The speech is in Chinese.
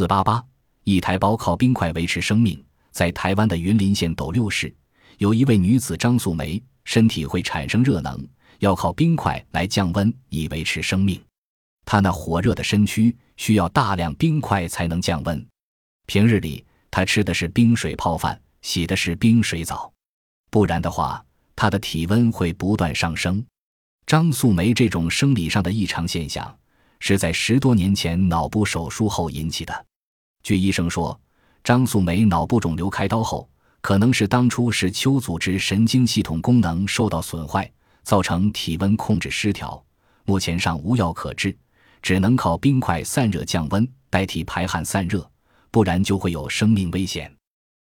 四八八，一台胞靠冰块维持生命。在台湾的云林县斗六市，有一位女子张素梅，身体会产生热能，要靠冰块来降温以维持生命。她那火热的身躯需要大量冰块才能降温。平日里，她吃的是冰水泡饭，洗的是冰水澡，不然的话，她的体温会不断上升。张素梅这种生理上的异常现象，是在十多年前脑部手术后引起的。据医生说。张素梅脑部肿瘤开刀后，可能是当初是丘组织神经系统功能受到损坏，造成体温控制失调。目前尚无药可治，只能靠冰块散热降温，代替排汗散热，不然就会有生命危险。